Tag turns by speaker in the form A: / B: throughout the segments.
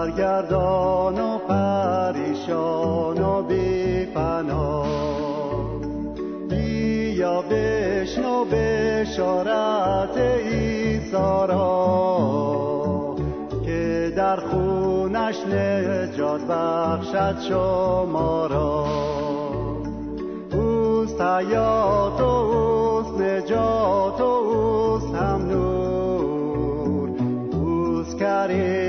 A: سرگردان و پریشان و بی بیا بشنو بشارت ایسا را که در خونش نجات بخشد شما را. اوست حیات و اوست نجات و اوست هم نور. اوست کریم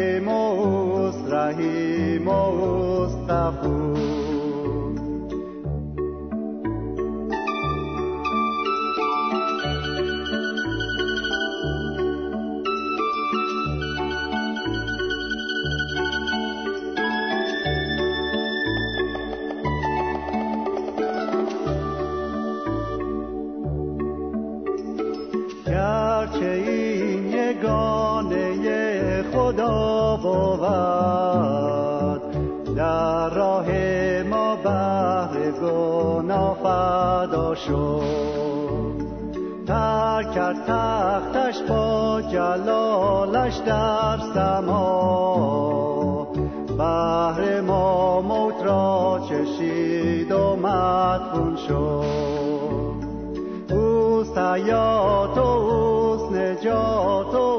A: شد. ترک کرد تختش با جلالش در سما. بهر ما موت را چشید و مدفون شد. اوست حیات و اوست نجات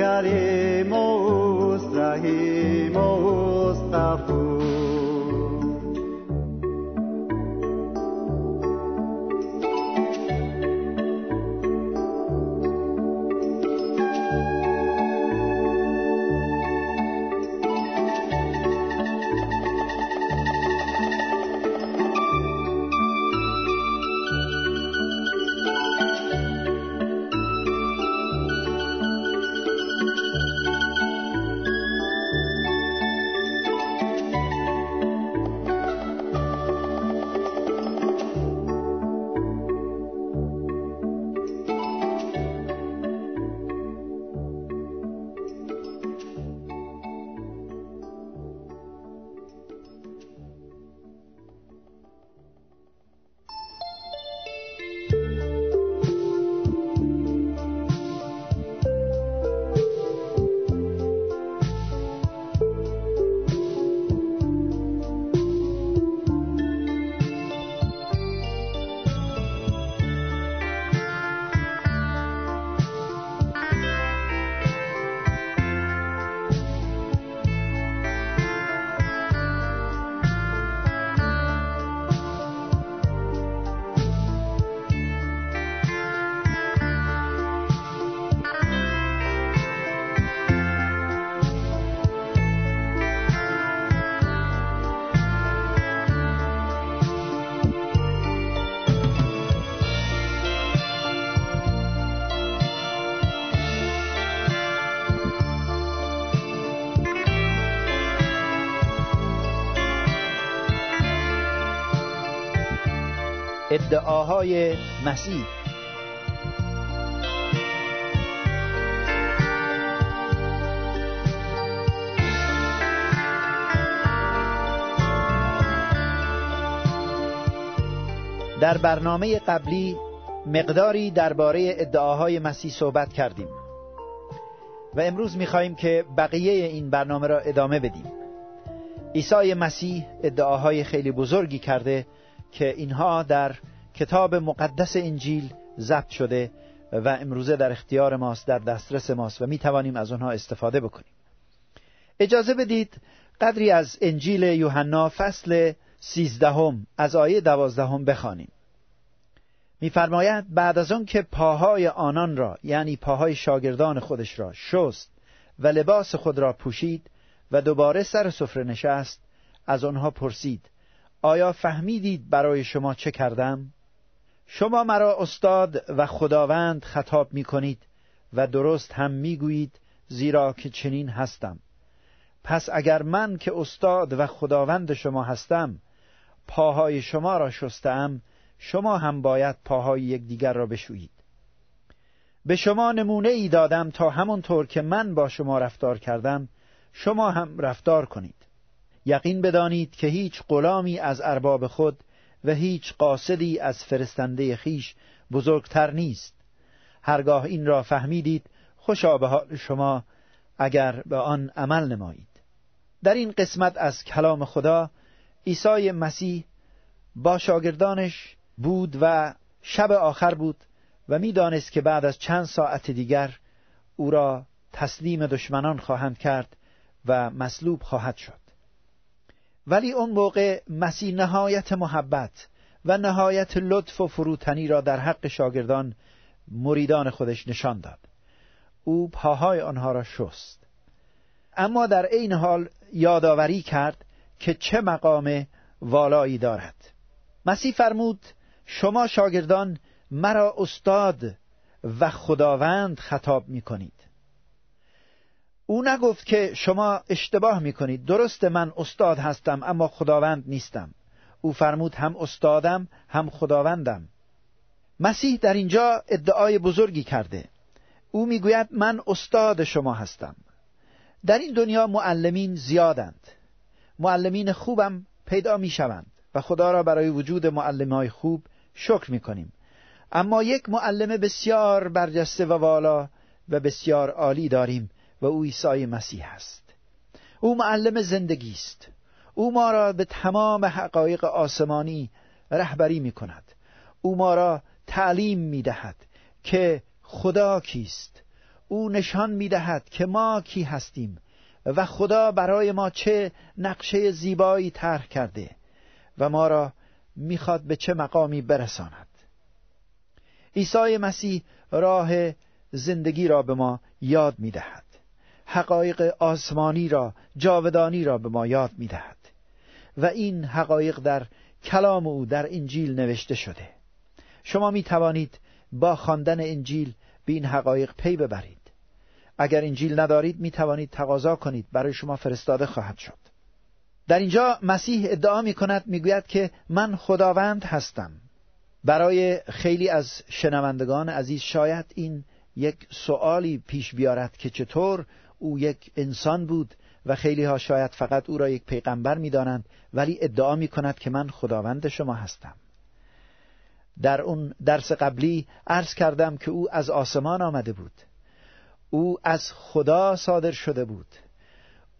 A: کریم و رحیم و
B: ادعاهای مسیح. در برنامه قبلی مقداری درباره ادعاهای مسیح صحبت کردیم. و امروز می‌خواهیم که بقیه این برنامه را ادامه بدیم. عیسی مسیح ادعاهای خیلی بزرگی کرده که اینها در کتاب مقدس انجیل ضبط شده و امروزه در اختیار ماست در دسترس ماست و می توانیم از آنها استفاده بکنیم. اجازه بدید قدری از انجیل یوحنا فصل سیزدهم از آیه دوازدهم بخوانیم. میفرماید بعد از آن که پاهای آنان را یعنی پاهای شاگردان خودش را شست و لباس خود را پوشید و دوباره سر سفره نشست از آنها پرسید آیا فهمیدید برای شما چه کردم؟ شما مرا استاد و خداوند خطاب می کنید و درست هم می گویید زیرا که چنین هستم. پس اگر من که استاد و خداوند شما هستم پاهای شما را شستم شما هم باید پاهای یکدیگر را بشویید. به شما نمونه ای دادم تا همانطور که من با شما رفتار کردم شما هم رفتار کنید. یقین بدانید که هیچ غلامی از ارباب خود و هیچ قاصدی از فرستنده خیش بزرگتر نیست. هرگاه این را فهمیدید خوشا به حال شما اگر به آن عمل نمایید. در این قسمت از کلام خدا عیسی مسیح با شاگردانش بود و شب آخر بود و می‌دانست که بعد از چند ساعت دیگر او را تسلیم دشمنان خواهند کرد و مصلوب خواهد شد. ولی اون موقع مسیح نهایت محبت و نهایت لطف و فروتنی را در حق شاگردان مریدان خودش نشان داد. او پاهای آنها را شست. اما در عین حال یادآوری کرد که چه مقام والایی دارد. مسیح فرمود شما شاگردان مرا استاد و خداوند خطاب می کنید او نگفت که شما اشتباه می کنید درست من استاد هستم اما خداوند نیستم. او فرمود هم استادم هم خداوندم. مسیح در اینجا ادعای بزرگی کرده. او می‌گوید من استاد شما هستم. در این دنیا معلمین زیادند. معلمین خوبم پیدا می شوند و خدا را برای وجود معلم های خوب شکر می کنیم اما یک معلم بسیار برجسته و والا و بسیار عالی داریم. و او عیسی مسیح است او معلم زندگی است. او ما را به تمام حقایق آسمانی رهبری می کند او ما را تعلیم می دهد که خدا کیست. او نشان می دهد که ما کی هستیم و خدا برای ما چه نقشه زیبایی طرح کرده و ما را می‌خواد به چه مقامی برساند. عیسی مسیح راه زندگی را به ما یاد می‌دهد. حقایق آسمانی را جاودانی را به ما یاد می‌دهد. و این حقایق در کلام او در انجیل نوشته شده. شما می توانید با خواندن انجیل به این حقایق پی ببرید. اگر انجیل ندارید می توانید تقاضا کنید. برای شما فرستاده خواهد شد. در اینجا مسیح ادعا می کند می گوید که من خداوند هستم. برای خیلی از شنوندگان عزیز شاید این یک سوالی پیش بیارد که چطور او یک انسان بود و خیلی ها شاید فقط او را یک پیغمبر می دانند ولی ادعا می کند که من خداوند شما هستم. در اون درس قبلی عرض کردم که او از آسمان آمده بود. او از خدا صادر شده بود.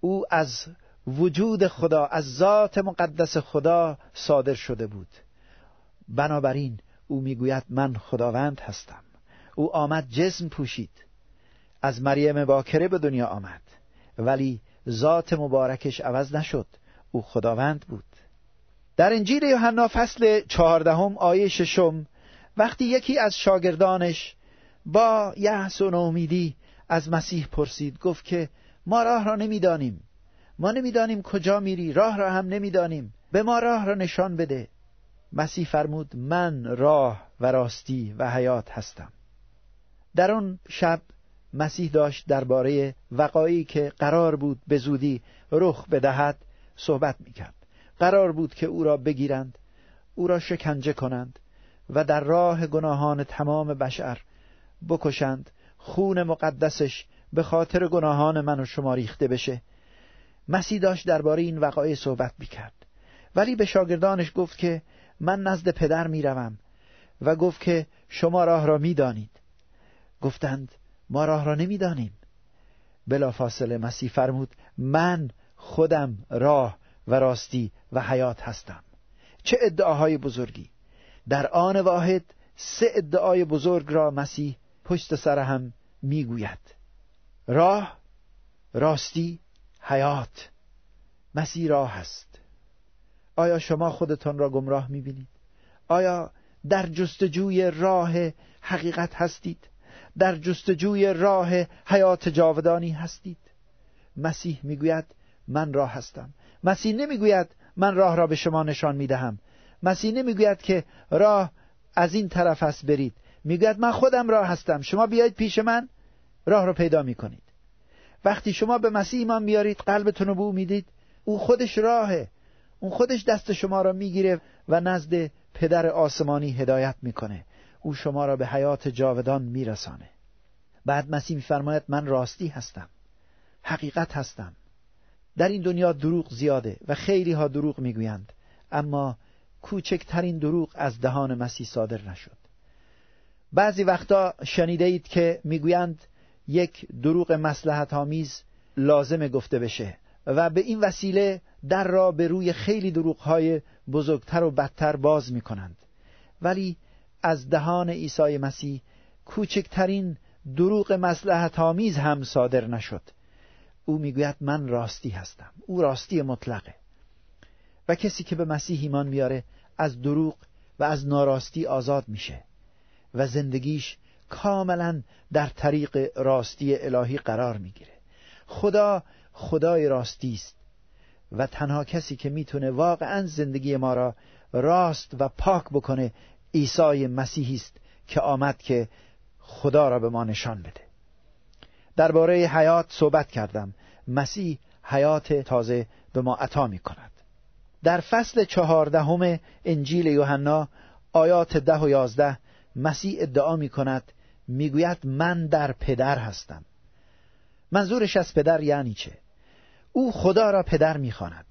B: او از وجود خدا از ذات مقدس خدا صادر شده بود. بنابراین او می‌گوید من خداوند هستم. او آمد جسم پوشید. از مریم باکره به دنیا آمد. ولی ذات مبارکش عوض نشد. او خداوند بود. در انجیل یوحنا فصل چهاردهم آیه ششم وقتی یکی از شاگردانش با یأس و نومیدی از مسیح پرسید گفت که ما راه را نمی‌دانیم. ما نمی‌دانیم کجا میری راه را هم نمی‌دانیم. به ما راه را نشان بده. مسیح فرمود من راه و راستی و حیات هستم. در آن شب مسیح داشت درباره وقایعی که قرار بود به زودی رخ بدهد صحبت می‌کرد. قرار بود که او را بگیرند او را شکنجه کنند و در راه گناهان تمام بشر بکشند. خون مقدسش به خاطر گناهان من و شما ریخته بشه. مسیح داشت درباره این وقایع صحبت می‌کرد. ولی به شاگردانش گفت که من نزد پدر می‌روم و گفت که شما راه را می‌دانید. گفتند ما راه را نمی‌دانیم. بلافاصله مسیح فرمود من خودم راه و راستی و حیات هستم. چه ادعاهای بزرگی. در آن واحد سه ادعای بزرگ را مسیح پشت سر هم می‌گوید. راه راستی حیات. مسیح راه است. آیا شما خودتان را گمراه می‌بینید؟ آیا در جستجوی راه حقیقت هستید؟ در جستجوی راه حیات جاودانی هستید. مسیح می‌گوید من راه هستم. مسیح نمی‌گوید من راه را به شما نشان می‌دهم. مسیح نمی‌گوید که راه از این طرف است برید. می‌گوید من خودم راه هستم. شما بیایید پیش من. راه را پیدا می‌کنید. وقتی شما به مسیح ایمان میارید قلبتون رو به او می‌دید او خودش راهه. اون خودش دست شما را می‌گیره و نزد پدر آسمانی هدایت می‌کنه. او شما را به حیات جاودان میرسانه. بعد مسیح میفرماید من راستی هستم. حقیقت هستم. در این دنیا دروغ زیاده و خیلی ها دروغ می‌گویند. اما کوچکترین دروغ از دهان مسیح صادر نشد. بعضی وقتا شنیده اید که می‌گویند یک دروغ مسلحت آمیز لازم گفته بشه و به این وسیله در را به روی خیلی دروغهای بزرگتر و بدتر باز می کنند ولی از دهان عیسی مسیح کوچکترین دروغ مسلحت آمیز هم صادر نشد. او می‌گوید من راستی هستم. او راستی مطلقه. و کسی که به مسیح ایمان میاره از دروغ و از ناراستی آزاد میشه و زندگیش کاملا در طریق راستی الهی قرار می‌گیره. خدا خدای راستی است و تنها کسی که می‌تونه واقعا زندگی ما را راست و پاک بکنه عیسی مسیحی است که آمد که خدا را به ما نشان بده. درباره حیات صحبت کردم. مسیح حیات تازه به ما عطا می کند در فصل چهاردهم انجیل یوحنا آیات ده و یازده مسیح ادعا می کند می‌گوید من در پدر هستم. منظورش از پدر یعنی چه؟ او خدا را پدر می‌خواند.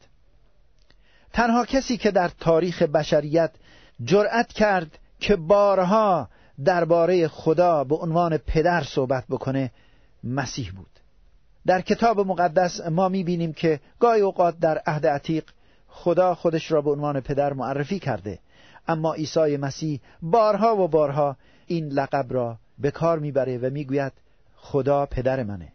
B: تنها کسی که در تاریخ بشریت جرأت کرد که بارها درباره خدا به عنوان پدر صحبت بکنه مسیح بود. در کتاب مقدس ما می‌بینیم که گاهی اوقات در عهد عتیق خدا خودش را به عنوان پدر معرفی کرده. اما عیسی مسیح بارها و بارها این لقب را به کار می‌بره و می‌گوید خدا پدر منه.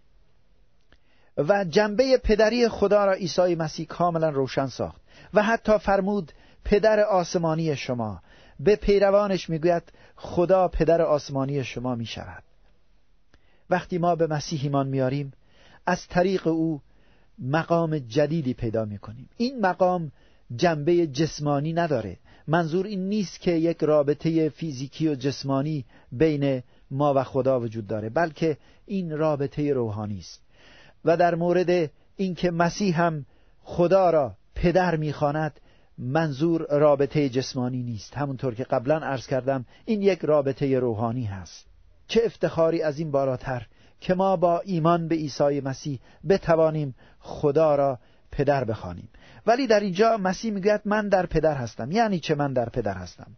B: و جنبه پدری خدا را عیسی مسیح کاملا روشن ساخت و حتی فرمود پدر آسمانی شما. به پیروانش می‌گوید خدا پدر آسمانی شما می شود وقتی ما به مسیح ایمان میاریم از طریق او مقام جدیدی پیدا می کنیم این مقام جنبه جسمانی نداره. منظور این نیست که یک رابطه فیزیکی و جسمانی بین ما و خدا وجود داره بلکه این رابطه روحانی است. و در مورد اینکه مسیح هم خدا را پدر می‌خواند منظور رابطه جسمانی نیست. همونطور که قبلا عرض کردم این یک رابطه روحانی هست. چه افتخاری از این بالاتر که ما با ایمان به عیسی مسیح بتوانیم خدا را پدر بخوانیم. ولی در اینجا مسیح می‌گوید من در پدر هستم. یعنی چه من در پدر هستم؟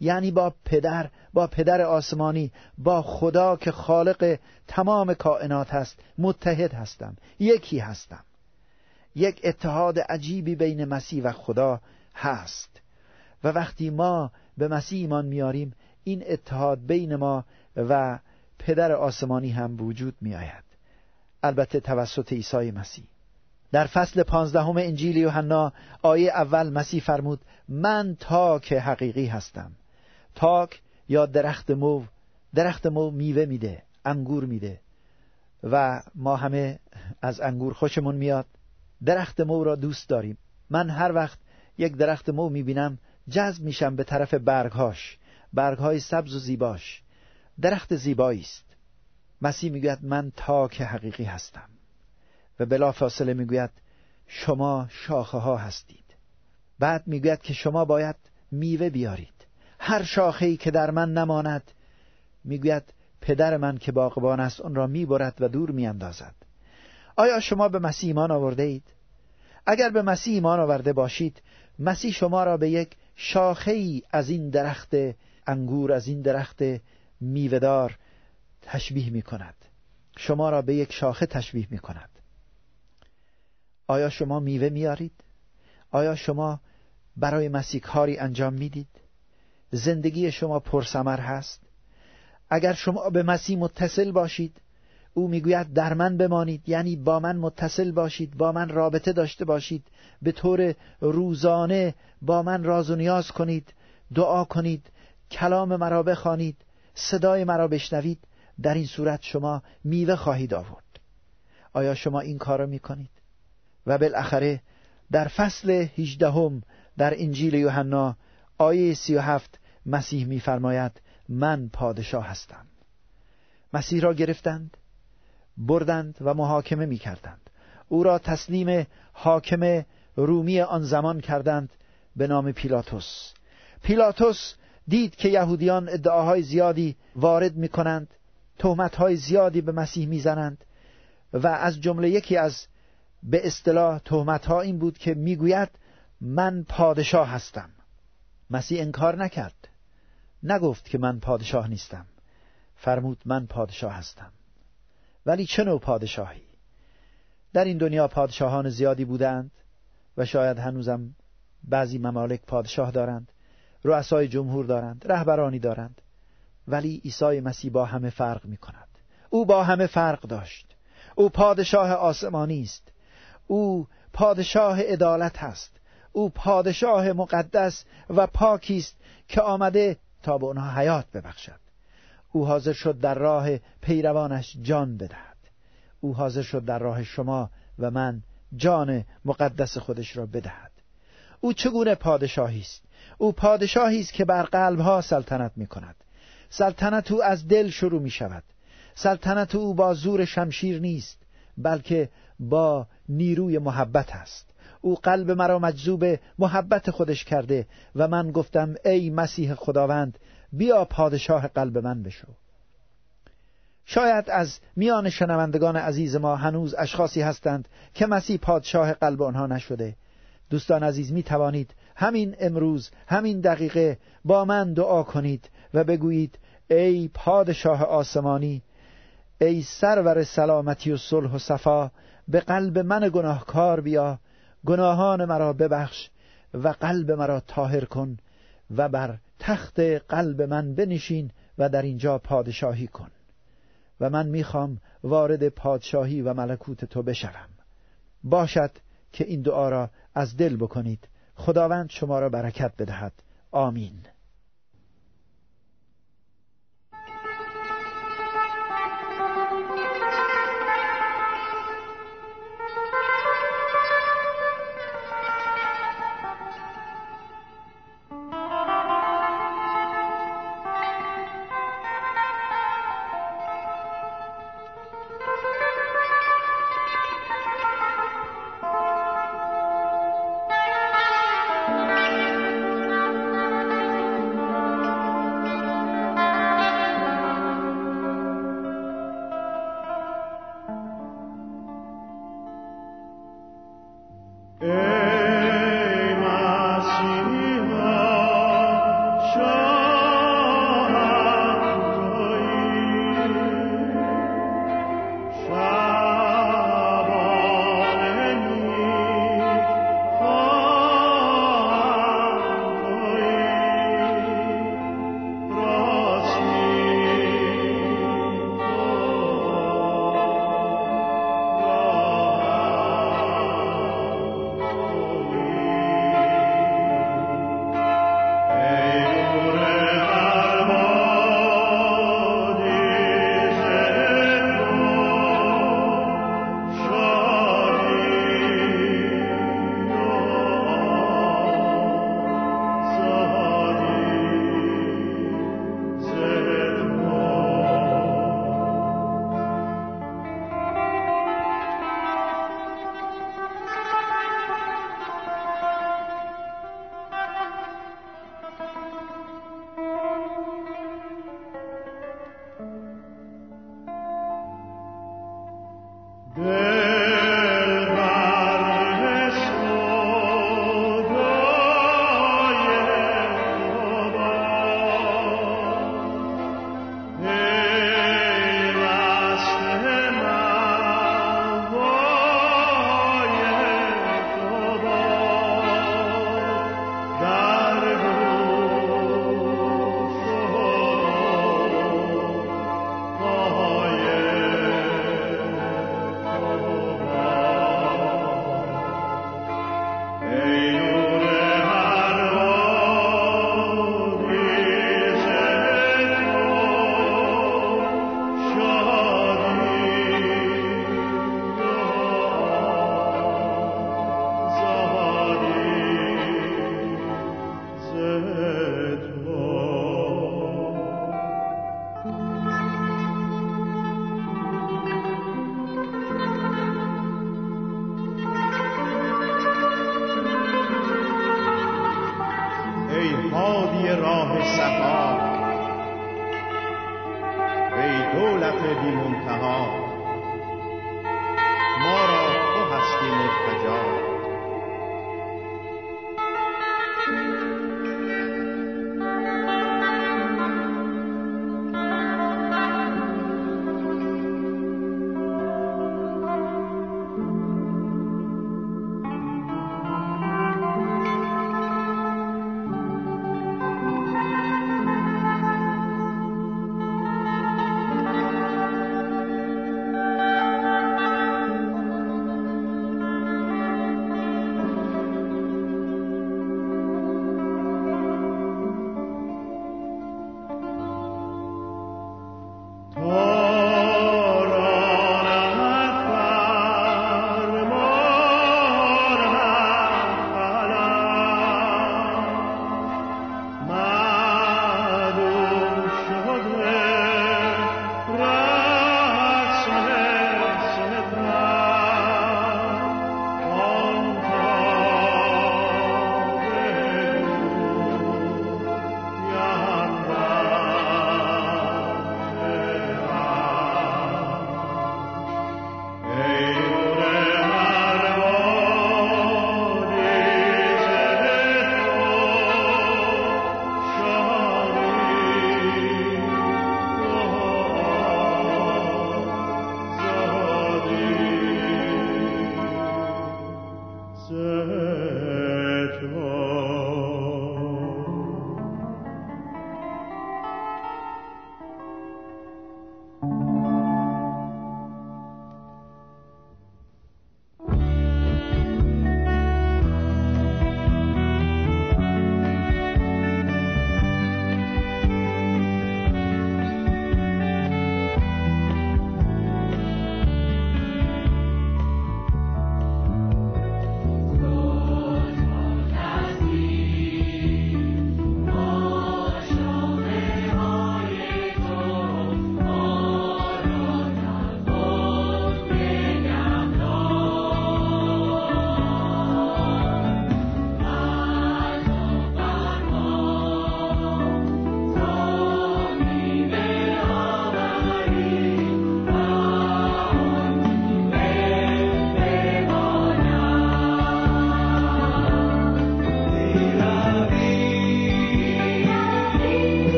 B: یعنی با پدر با پدر آسمانی با خدا که خالق تمام کائنات هست متحد هستم. یکی هستم. یک اتحاد عجیبی بین مسیح و خدا هست. و وقتی ما به مسیح ایمان میاریم این اتحاد بین ما و پدر آسمانی هم وجود می آید البته توسط عیسی مسیح. در فصل پانزدهم انجیل یوحنا آیه اول مسیح فرمود من تاک حقیقی هستم. تاک یا درخت مو درخت مو میوه میده انگور میده. و ما همه از انگور خوشمون میاد. درخت مو را دوست داریم. من هر وقت یک درخت مو می‌بینم جذب میشم به طرف برگهاش. برگهای سبز و زیباش. درخت زیبایی است. مسیح می‌گوید من تاک حقیقی هستم. و بلا فاصله می‌گوید شما شاخه ها هستید. بعد می‌گوید که شما باید میوه بیارید. هر شاخه ای که در من نماند می‌گوید پدر من که باغبان است اون را می‌برد و دور میاندازد. آیا شما به مسیح ایمان آورده اید؟ اگر به مسیح ایمان آورده باشید مسیح شما را به یک شاخه ای از این درخت انگور از این درخت میوهدار تشبیه می کند شما را به یک شاخه تشبیه می کند آیا شما میوه میارید؟ آیا شما برای مسیح کاری انجام می‌دید زندگی شما پرسمر هست اگر شما به مسیح متصل باشید او می‌گوید در من بمانید یعنی با من متصل باشید با من رابطه داشته باشید به طور روزانه با من راز و نیاز کنید دعا کنید کلام مرا بخوانید صدای مرا بشنوید در این صورت شما میوه خواهید آورد. آیا شما این کار را می کنید؟ و بالاخره در فصل هیچدهم در انجیل یوحنا آیه سی و هفت مسیح میفرماید من پادشاه هستم. مسیح را گرفتند؟ بردند و محاکمه می کردند او را تسلیم حاکم رومی آن زمان کردند به نام پیلاتوس. پیلاتوس دید که یهودیان ادعاهای زیادی وارد می کنند تهمتهای زیادی به مسیح می‌زنند و از جمله یکی از به اصطلاح تهمتها این بود که می‌گوید من پادشاه هستم. مسیح انکار نکرد. نگفت که من پادشاه نیستم. فرمود من پادشاه هستم. ولی چه نوع پادشاهی؟ در این دنیا پادشاهان زیادی بودند و شاید هنوزم بعضی ممالک پادشاه دارند رؤسای جمهور دارند رهبرانی دارند. ولی عیسی مسیح با همه فرق می کند او با همه فرق داشت. او پادشاه آسمانی است. او پادشاه عدالت است. او پادشاه مقدس و پاکی است که آمده تا به آنها حیات ببخشد. او حاضر شد در راه پیروانش جان بدهد. او حاضر شد در راه شما و من جان مقدس خودش را بدهد. او چگونه پادشاهی است؟ او پادشاهی است که بر قلبها سلطنت می کند سلطنت او از دل شروع می شود سلطنت او با زور شمشیر نیست بلکه با نیروی محبت است. او قلب مرا مجذوب محبت خودش کرده و من گفتم ای مسیح خداوند بیا پادشاه قلب من بشو. شاید از میان شنوندگان عزیز ما هنوز اشخاصی هستند که مسیح پادشاه قلب آنها نشده. دوستان عزیز می توانید همین امروز همین دقیقه با من دعا کنید و بگویید ای پادشاه آسمانی ای سرور سلامتی و صلح و صفا به قلب من گناهکار بیا گناهان مرا ببخش و قلب مرا طاهر کن و بر تخت قلب من بنشین و در اینجا پادشاهی کن. و من می‌خوام وارد پادشاهی و ملکوت تو بشوم. باشد که این دعا را از دل بکنید. خداوند شما را برکت بدهد. آمین.